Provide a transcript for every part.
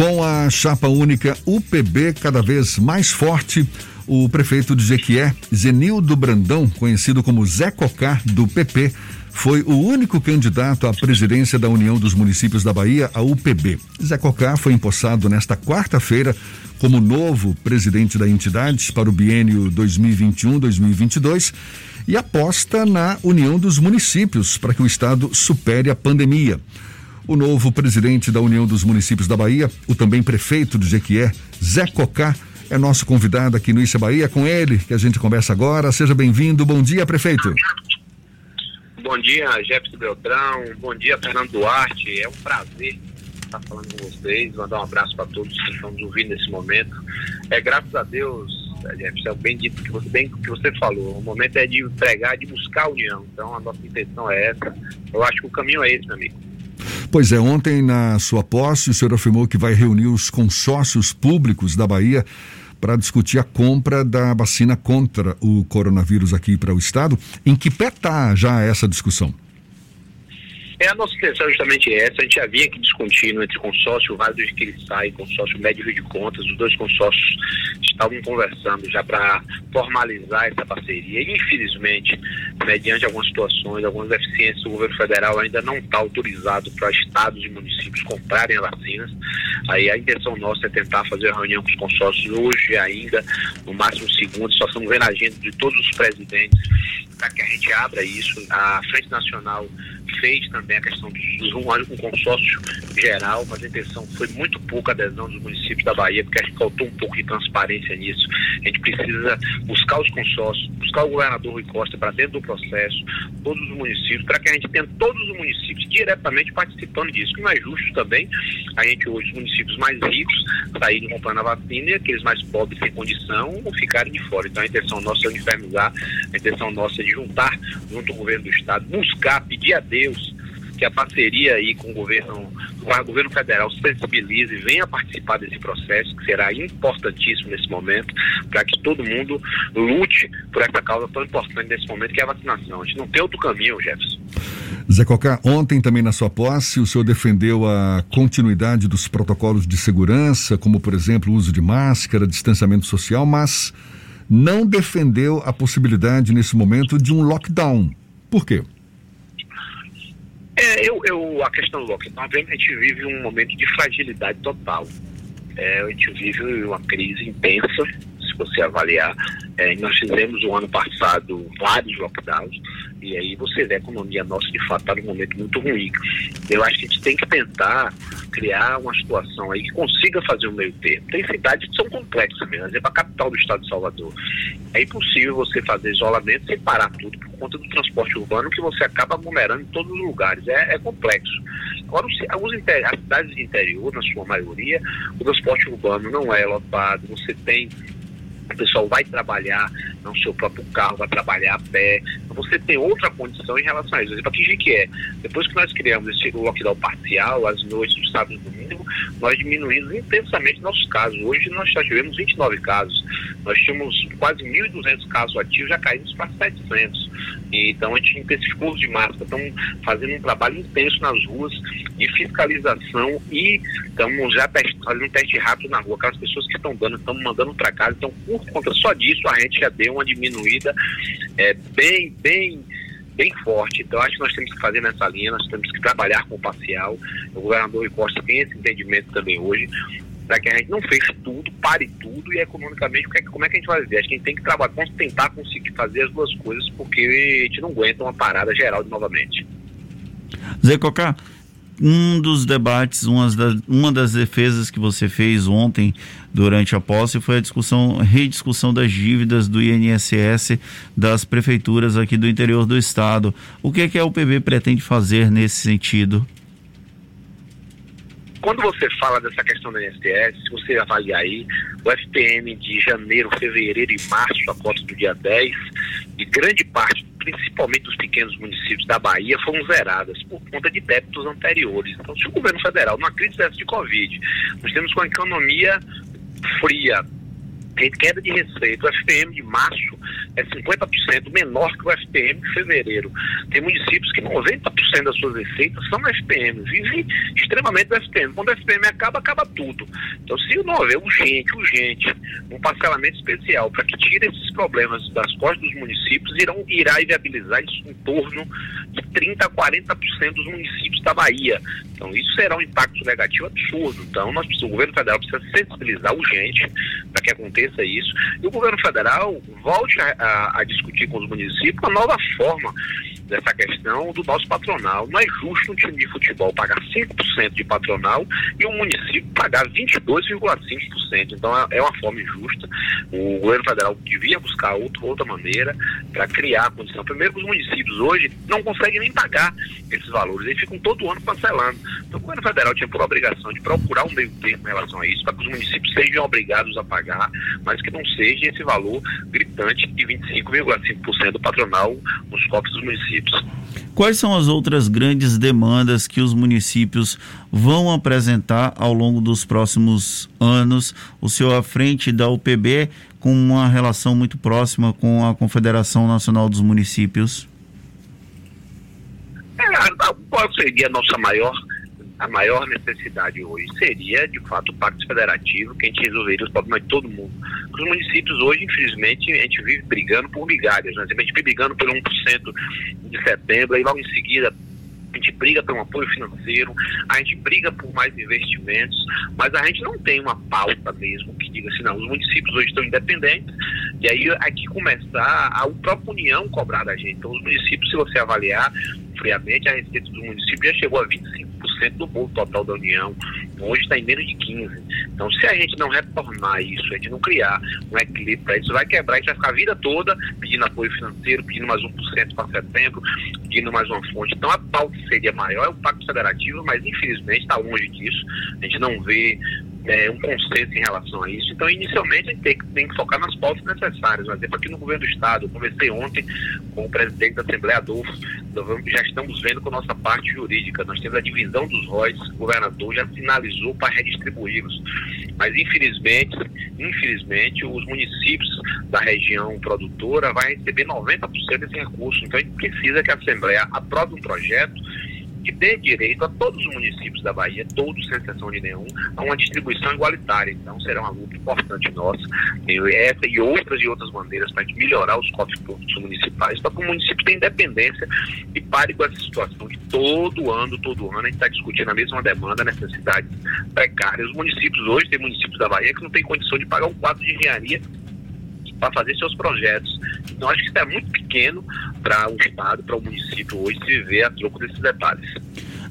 Com a chapa única UPB cada vez mais forte, o prefeito de Jequié, Zenildo Brandão, conhecido como Zé Cocá, do PP, foi o único candidato à presidência da União dos Municípios da Bahia, a UPB. Zé Cocá foi empossado nesta quarta-feira como novo presidente da entidade para o biênio 2021-2022 e aposta na União dos Municípios para que o Estado supere a pandemia. O novo presidente da União dos Municípios da Bahia, o também prefeito de Jequié, Zé Cocá, é nosso convidado aqui no Issa Bahia. Com ele que a gente conversa agora. Seja bem-vindo. Bom dia, prefeito. Bom dia, Jefferson Beltrão. Bom dia, Fernando Duarte. É um prazer estar falando com vocês. Mandar um abraço para todos que estão nos ouvindo nesse momento. É graças a Deus, Jefferson, é bem dito que você, bem que você falou. O momento é de pregar, de buscar a união. Então, a nossa intenção é essa. Eu acho que o caminho é esse, meu amigo. Pois é, ontem na sua posse o senhor afirmou que vai reunir os consórcios públicos da Bahia para discutir a compra da vacina contra o coronavírus aqui para o estado. Em que pé está já essa discussão? É, a nossa intenção é justamente essa. A gente vinha aqui descontínuo entre consórcio Vale do Jiquiriçá e consórcio Médio Rio de Contas. Os dois consórcios estavam conversando já para formalizar essa parceria. E, infelizmente, mediante algumas situações, algumas deficiências, o governo federal ainda não está autorizado para estados e municípios comprarem as vacinas. Aí a intenção nossa é tentar fazer a reunião com os consórcios hoje ainda, no máximo segundo. Só estamos vendo a agenda de todos os presidentes para que a gente abra isso. A Frente Nacional fez também a questão dos um, um consórcio geral, mas a intenção foi muito pouca adesão dos municípios da Bahia, porque acho que faltou um pouco de transparência nisso. A gente precisa buscar os consórcios, buscar o governador Rui Costa para dentro do processo, todos os municípios, para que a gente tenha todos os municípios diretamente participando disso, que não é justo também a gente hoje, os municípios mais ricos, saírem comprando a vacina e aqueles mais pobres sem condição ficarem de fora. Então a intenção nossa é uniformizar, a intenção nossa é de juntar junto ao governo do estado, buscar, pedir a Deus que a parceria aí com o governo, com o governo federal sensibilize e venha participar desse processo, que será importantíssimo nesse momento, para que todo mundo lute por essa causa tão importante nesse momento, que é a vacinação. A gente não tem outro caminho, Jefferson. Zé Cocá, ontem também na sua posse, o senhor defendeu a continuidade dos protocolos de segurança, como por exemplo o uso de máscara, distanciamento social, mas não defendeu a possibilidade nesse momento de um lockdown. Por quê? Eu, eu, a questão do lockdown, a gente vive um momento de fragilidade total. É, a gente vive uma crise intensa, se você avaliar. É, nós fizemos o ano passado vários lockdowns, e aí você vê a economia nossa de fato está num momento muito ruim. Eu acho que a gente tem que tentar criar uma situação aí que consiga fazer um meio termo. Tem cidades que são complexas mesmo, exemplo, a capital do estado de Salvador. É impossível você fazer isolamento sem parar tudo por conta do transporte urbano que você acaba aglomerando em todos os lugares. É, é complexo. Agora, alguns as cidades de interior, na sua maioria, o transporte urbano não é lotado, você tem o pessoal vai trabalhar no seu próprio carro, vai trabalhar a pé. Você tem outra condição em relação a isso. Por exemplo, aqui que é, depois que nós criamos esse lockdown parcial, às noites, no sábado e nós diminuímos intensamente nossos casos. Hoje nós já tivemos 29 casos. Nós tínhamos quase 1.200 casos ativos, já caímos para 700. Então a gente intensificou o uso de máscara, estamos fazendo um trabalho intenso nas ruas de fiscalização e estamos já fazendo um teste rápido na rua. Aquelas pessoas que estão dando, estamos mandando para casa. Então, por conta só disso, a gente já deu uma diminuída é, bem, bem bem forte. Então, acho que nós temos que fazer nessa linha, nós temos que trabalhar com o parcial. O governador Costa tem esse entendimento também hoje para que a gente não feche tudo, pare tudo e economicamente como é que a gente vai viver? Acho que a gente tem que trabalhar, tentar conseguir fazer as duas coisas, porque a gente não aguenta uma parada geral novamente. Zé Cocá, um dos debates, uma das, uma das defesas que você fez ontem durante a posse foi a discussão, rediscussão das dívidas do INSS das prefeituras aqui do interior do estado. O que é que a UPB pretende fazer nesse sentido? Quando você fala dessa questão da INSS, se você avaliar aí, o FPM de janeiro, fevereiro e março, a cota do dia 10, e grande parte, principalmente dos pequenos municípios da Bahia, foram zeradas por conta de débitos anteriores. Então, se o governo federal, numa crise de Covid, nós temos com a economia fria, queda de receita, o FPM de março é 50% menor que o FPM de fevereiro. Tem municípios que 90% das suas receitas são FPM, vive extremamente do FPM. Quando o FPM acaba, acaba tudo. Então, se não houver urgente, urgente, um parcelamento especial para que tire esses problemas das costas dos municípios, irão, irá viabilizar isso em torno de 30% a 40% dos municípios da Bahia. Então, isso será um impacto negativo absurdo. Então, nós, o governo federal precisa sensibilizar urgente para que aconteça isso. E o governo federal volte a, a, a discutir com os municípios uma nova forma dessa questão do nosso patronal. Não é justo um time de futebol pagar 5% de patronal e um município pagar 22,5%. Então é, é uma forma injusta. O governo federal devia buscar outro, outra maneira para criar a condição. Primeiro, os municípios hoje não conseguem nem pagar esses valores, eles ficam todo ano cancelando. Então o governo federal tinha por obrigação de procurar um meio termo em relação a isso, para que os municípios sejam obrigados a pagar, mas que não seja esse valor gritante de 25,5% do patronal nos cofres dos municípios municípios. Quais são as outras grandes demandas que os municípios vão apresentar ao longo dos próximos anos? O senhor, à frente da UPB, com uma relação muito próxima com a Confederação Nacional dos Municípios? É, qual seria a nossa maior a maior necessidade hoje seria, de fato, o pacto federativo, que a gente resolveria os problemas de todo mundo. Os municípios hoje, infelizmente, a gente vive brigando por migalhas, né? a gente vive brigando pelo 1% de setembro, aí logo em seguida a gente briga por um apoio financeiro, a gente briga por mais investimentos, mas a gente não tem uma pauta mesmo que diga assim, não, os municípios hoje estão independentes, e aí é que começar a, própria União cobrar da gente. Então, os municípios, se você avaliar friamente, a receita dos municípios já chegou a 25% do bolo total da União, hoje está em menos de 15%. Então, se a gente não retornar isso, a gente não criar um equilíbrio para isso, vai quebrar, a gente vai ficar a vida toda pedindo apoio financeiro, pedindo mais 1% para setembro, pedindo mais uma fonte. Então, a pauta seria maior, é o Pacto Federativo, mas infelizmente está longe disso. A gente não vê é, um consenso em relação a isso. Então, inicialmente, a gente tem, tem que focar nas pautas necessárias. Por exemplo, aqui no governo do Estado, eu conversei ontem com o presidente da Assembleia, Adolfo, já estamos vendo com a nossa parte jurídica. Nós temos a divisão dos ROIs, o governador já sinalizou para redistribuí-los. Mas, infelizmente, infelizmente, os municípios da região produtora vai receber 90% desse recurso. Então, a gente precisa que a Assembleia aprove um projeto que dê direito a todos os municípios da Bahia, todos sem exceção de nenhum, a uma distribuição igualitária. Então será uma luta importante nossa, essa e outras e outras maneiras para melhorar os cofres públicos municipais, para que o município tenha independência e pare com essa situação de todo ano, todo ano, a gente está discutindo a mesma demanda, necessidades precárias. Os municípios hoje, tem municípios da Bahia que não tem condição de pagar um quadro de engenharia para fazer seus projetos. Então, acho que isso é muito pequeno para o Estado, para o município hoje se viver a troco desses detalhes.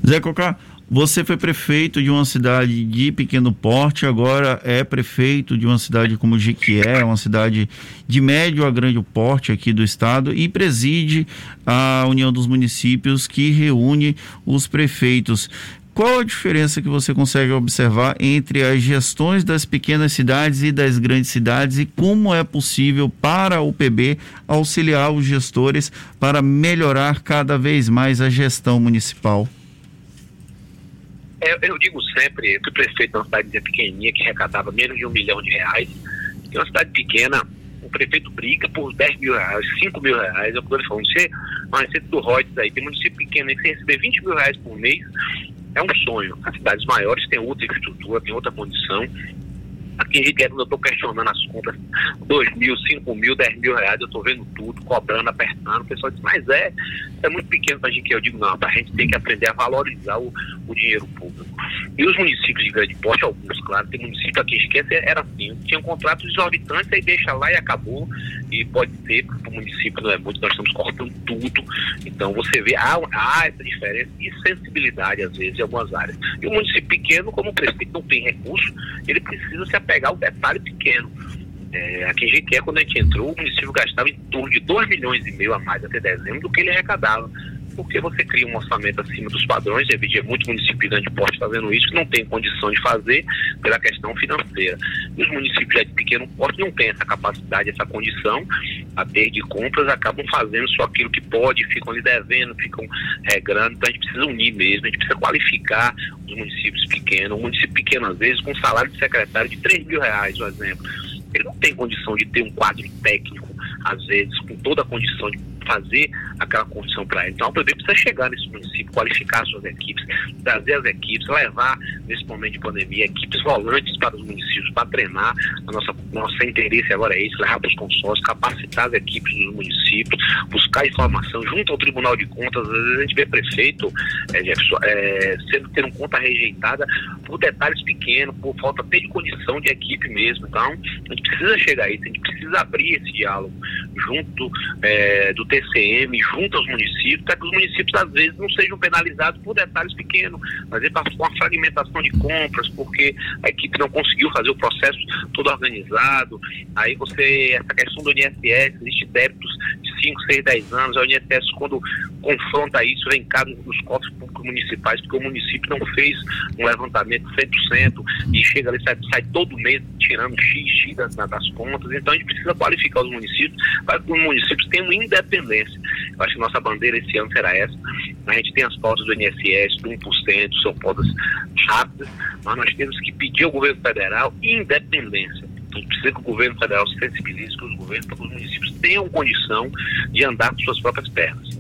Zé Cocá, você foi prefeito de uma cidade de pequeno porte, agora é prefeito de uma cidade como Jequié, uma cidade de médio a grande porte aqui do estado e preside a União dos Municípios que reúne os prefeitos. Qual a diferença que você consegue observar entre as gestões das pequenas cidades e das grandes cidades e como é possível para o PB auxiliar os gestores para melhorar cada vez mais a gestão municipal? Eu, eu digo sempre que o prefeito de uma cidade pequenininha que arrecadava menos de um milhão de reais, em uma cidade pequena, o prefeito briga por 10 mil reais, 5 mil reais. Eu estou falando, você, uma receita do Reuters aí, tem município pequeno aí que você receber 20 mil reais por mês, é um sonho. As cidades maiores têm outra infraestrutura, têm outra condição. Aqui em Riquelme eu estou questionando as contas, 2 mil, 5 mil, 10 mil reais, eu estou vendo tudo, cobrando, apertando. O pessoal diz, mas é, é muito pequeno para a gente. Eu digo, não, a gente tem que aprender a valorizar o, o dinheiro público. E os municípios de grande porte, alguns, claro, tem município aqui, esquece, era assim, tinha contratos exorbitantes, aí deixa lá e acabou. E pode ser, porque o município não é muito, nós estamos cortando tudo. Então você vê, há, há essa diferença e sensibilidade, às vezes, em algumas áreas. E o município pequeno, como o prefeito não tem recurso, ele precisa se pegar o detalhe pequeno. É, aqui em Jequié, quando a gente entrou, o município gastava em torno de 2 milhões e meio a mais até dezembro do que ele arrecadava. Porque você cria um orçamento acima dos padrões, havia muito município de grande porte fazendo isso, que não tem condição de fazer pela questão financeira. E os municípios de pequeno porte não têm essa capacidade, essa condição, a ter de compras, acabam fazendo só aquilo que pode, ficam ali devendo, ficam regrando. Então a gente precisa unir mesmo, a gente precisa qualificar os municípios pequenos. Um município pequeno, às vezes, com salário de secretário de 3 mil reais, por exemplo ele não tem condição de ter um quadro técnico às vezes, com toda a condição de fazer aquela condição para ele. Então, a UPB precisa chegar nesse município, qualificar suas equipes, trazer as equipes, levar, nesse momento de pandemia, equipes volantes para os municípios, para treinar. A nossa, nosso interesse agora é esse, levar para os consórcios, capacitar as equipes dos municípios, buscar informação junto ao Tribunal de Contas. Às vezes a gente vê prefeito, é, é, sendo tendo conta rejeitada por detalhes pequenos, por falta até de condição de equipe mesmo. Então, a gente precisa chegar a isso, a gente precisa abrir esse diálogo junto é, do TCM, junto aos municípios, para que os municípios, às vezes, não sejam penalizados por detalhes pequenos, mas é por uma fragmentação de compras, porque a equipe não conseguiu fazer o processo todo organizado. Aí você, essa questão do INSS, existe débitos 5, 6, 10 anos, a INSS, quando confronta isso, vem cá nos cofres públicos municipais, porque o município não fez um levantamento 100% e chega ali, sai, sai todo mês tirando X, X das, das contas. Então a gente precisa qualificar os municípios para que os municípios tenham independência. Eu acho que nossa bandeira esse ano será essa. A gente tem as pautas do INSS, do 1%, são pautas rápidas, mas nós temos que pedir ao governo federal independência. Precisa que o governo federal se sensibilize que os governos, que os municípios tenham condição de andar com suas próprias pernas.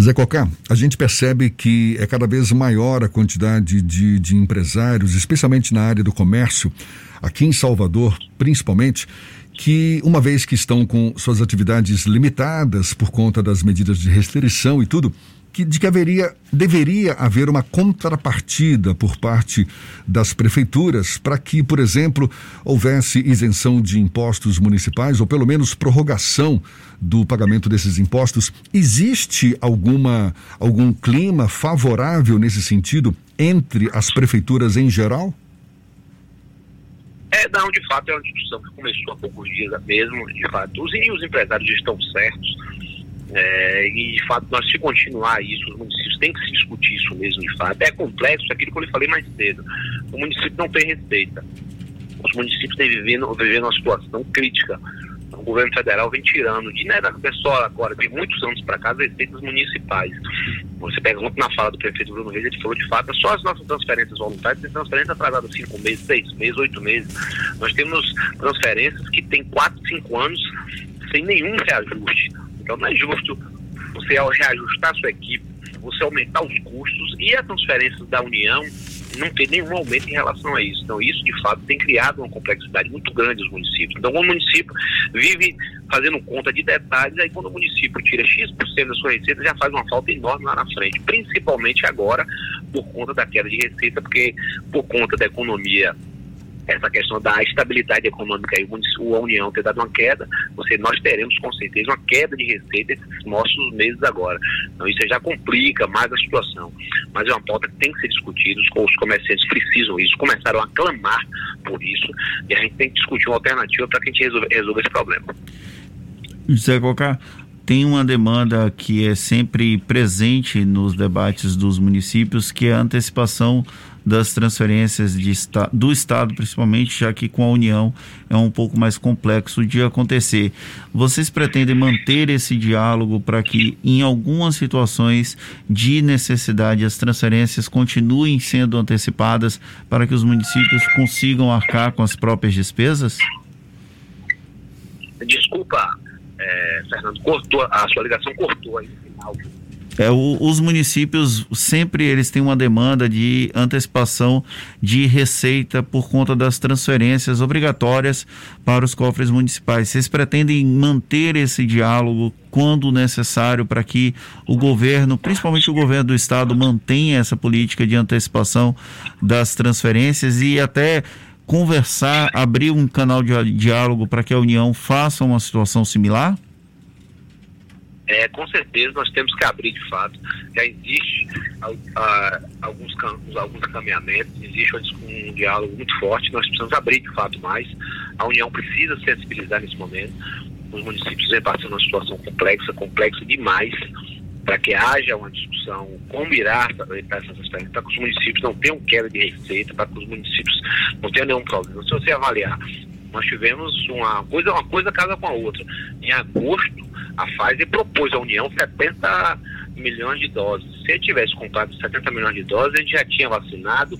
Zé Cocá, a gente percebe que é cada vez maior a quantidade de, de empresários, especialmente na área do comércio, aqui em Salvador, principalmente, que uma vez que estão com suas atividades limitadas por conta das medidas de restrição e tudo, que, de que haveria, deveria haver uma contrapartida por parte das prefeituras para que, por exemplo, houvesse isenção de impostos municipais ou pelo menos prorrogação do pagamento desses impostos. Existe alguma algum clima favorável nesse sentido entre as prefeituras em geral? É, não, de fato é uma discussão que começou há poucos dias mesmo, de fato. Os, e os empresários estão certos é, e, de fato, nós se continuar isso, os municípios têm que se discutir isso mesmo, de fato. É complexo, aquilo que eu falei mais cedo. O município não tem receita. Os municípios têm vivendo, vivendo uma situação crítica. O governo federal vem tirando, de né, da pessoa agora, de muitos anos para cá, as receitas municipais. Você pega na fala do prefeito Bruno Reis, ele falou de fato, só as nossas transferências voluntárias tem transferências atrasadas cinco meses, seis meses, oito meses. Nós temos transferências que têm quatro, cinco anos sem nenhum reajuste. Então não é justo você reajustar sua equipe, você aumentar os custos e as transferências da União não ter nenhum aumento em relação a isso. Então, isso de fato tem criado uma complexidade muito grande nos municípios. Então, o município vive fazendo conta de detalhes, aí quando o município tira X% da sua receita, já faz uma falta enorme lá na frente, principalmente agora por conta da queda de receita, porque por conta da economia essa questão da estabilidade econômica e a União ter dado uma queda, você, nós teremos com certeza uma queda de receita esses nossos meses agora. Então isso já complica mais a situação. Mas é uma pauta que tem que ser discutida, os comerciantes precisam isso, começaram a clamar por isso, e a gente tem que discutir uma alternativa para que a gente resolva, resolva esse problema. José Cocá, tem uma demanda que é sempre presente nos debates dos municípios, que é a antecipação das transferências de, do Estado, principalmente, já que com a União é um pouco mais complexo de acontecer. Vocês pretendem manter esse diálogo para que, em algumas situações de necessidade, as transferências continuem sendo antecipadas para que os municípios consigam arcar com as próprias despesas? Desculpa, é, Fernando, cortou, a sua ligação cortou aí no final. É, o, os municípios sempre eles têm uma demanda de antecipação de receita por conta das transferências obrigatórias para os cofres municipais. Vocês pretendem manter esse diálogo quando necessário para que o governo, principalmente o governo do estado, mantenha essa política de antecipação das transferências e até conversar, abrir um canal de diálogo para que a União faça uma situação similar? É, com certeza nós temos que abrir de fato. Já existe alguns, alguns caminhamentos, existe um, um, diálogo muito forte, nós precisamos abrir de fato mais. A União precisa sensibilizar nesse momento. Os municípios vêm passando uma situação complexa, complexa demais, para que haja uma discussão como irá essas experiências, para que os municípios não tenham queda de receita, para que os municípios não tenham nenhum problema. Se você avaliar, nós tivemos uma coisa, uma coisa casa com a outra. Em agosto, a Pfizer propôs à União 70 milhões de doses. Se ele tivesse comprado 70 milhões de doses, a gente já tinha vacinado.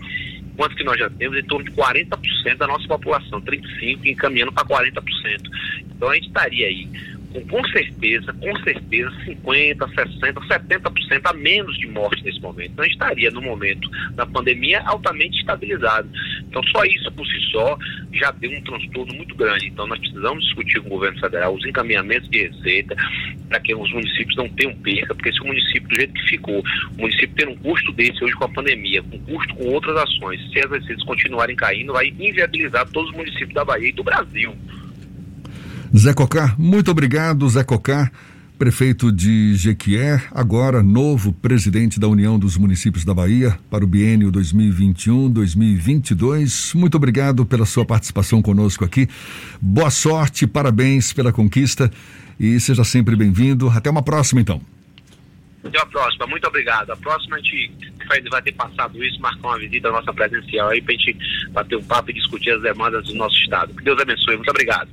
Quanto que nós já temos? Em torno de 40% da nossa população, 35% encaminhando para 40%. Então a gente estaria aí com, certeza, com certeza, 50, 60, 70% a menos de morte nesse momento. Então, estaria no momento da pandemia altamente estabilizado. Então, só isso por si só já deu um transtorno muito grande. Então, nós precisamos discutir com o governo federal os encaminhamentos de receita para que os municípios não tenham perca, porque se o município, do jeito que ficou, o município tendo um custo desse hoje com a pandemia, com custo com outras ações, se as receitas continuarem caindo, vai inviabilizar todos os municípios da Bahia e do Brasil. Zé Cocar, muito obrigado, Zé Cocar, prefeito de Jequié, agora novo presidente da União dos Municípios da Bahia para o biênio 2021-2022. Muito obrigado pela sua participação conosco aqui. Boa sorte, parabéns pela conquista e seja sempre bem-vindo. Até uma próxima, então. Até a próxima, muito obrigado. A próxima a gente vai ter passado isso, marcar uma visita nossa presencial aí para a gente bater um papo e discutir as demandas do nosso Estado. Que Deus abençoe. Muito obrigado.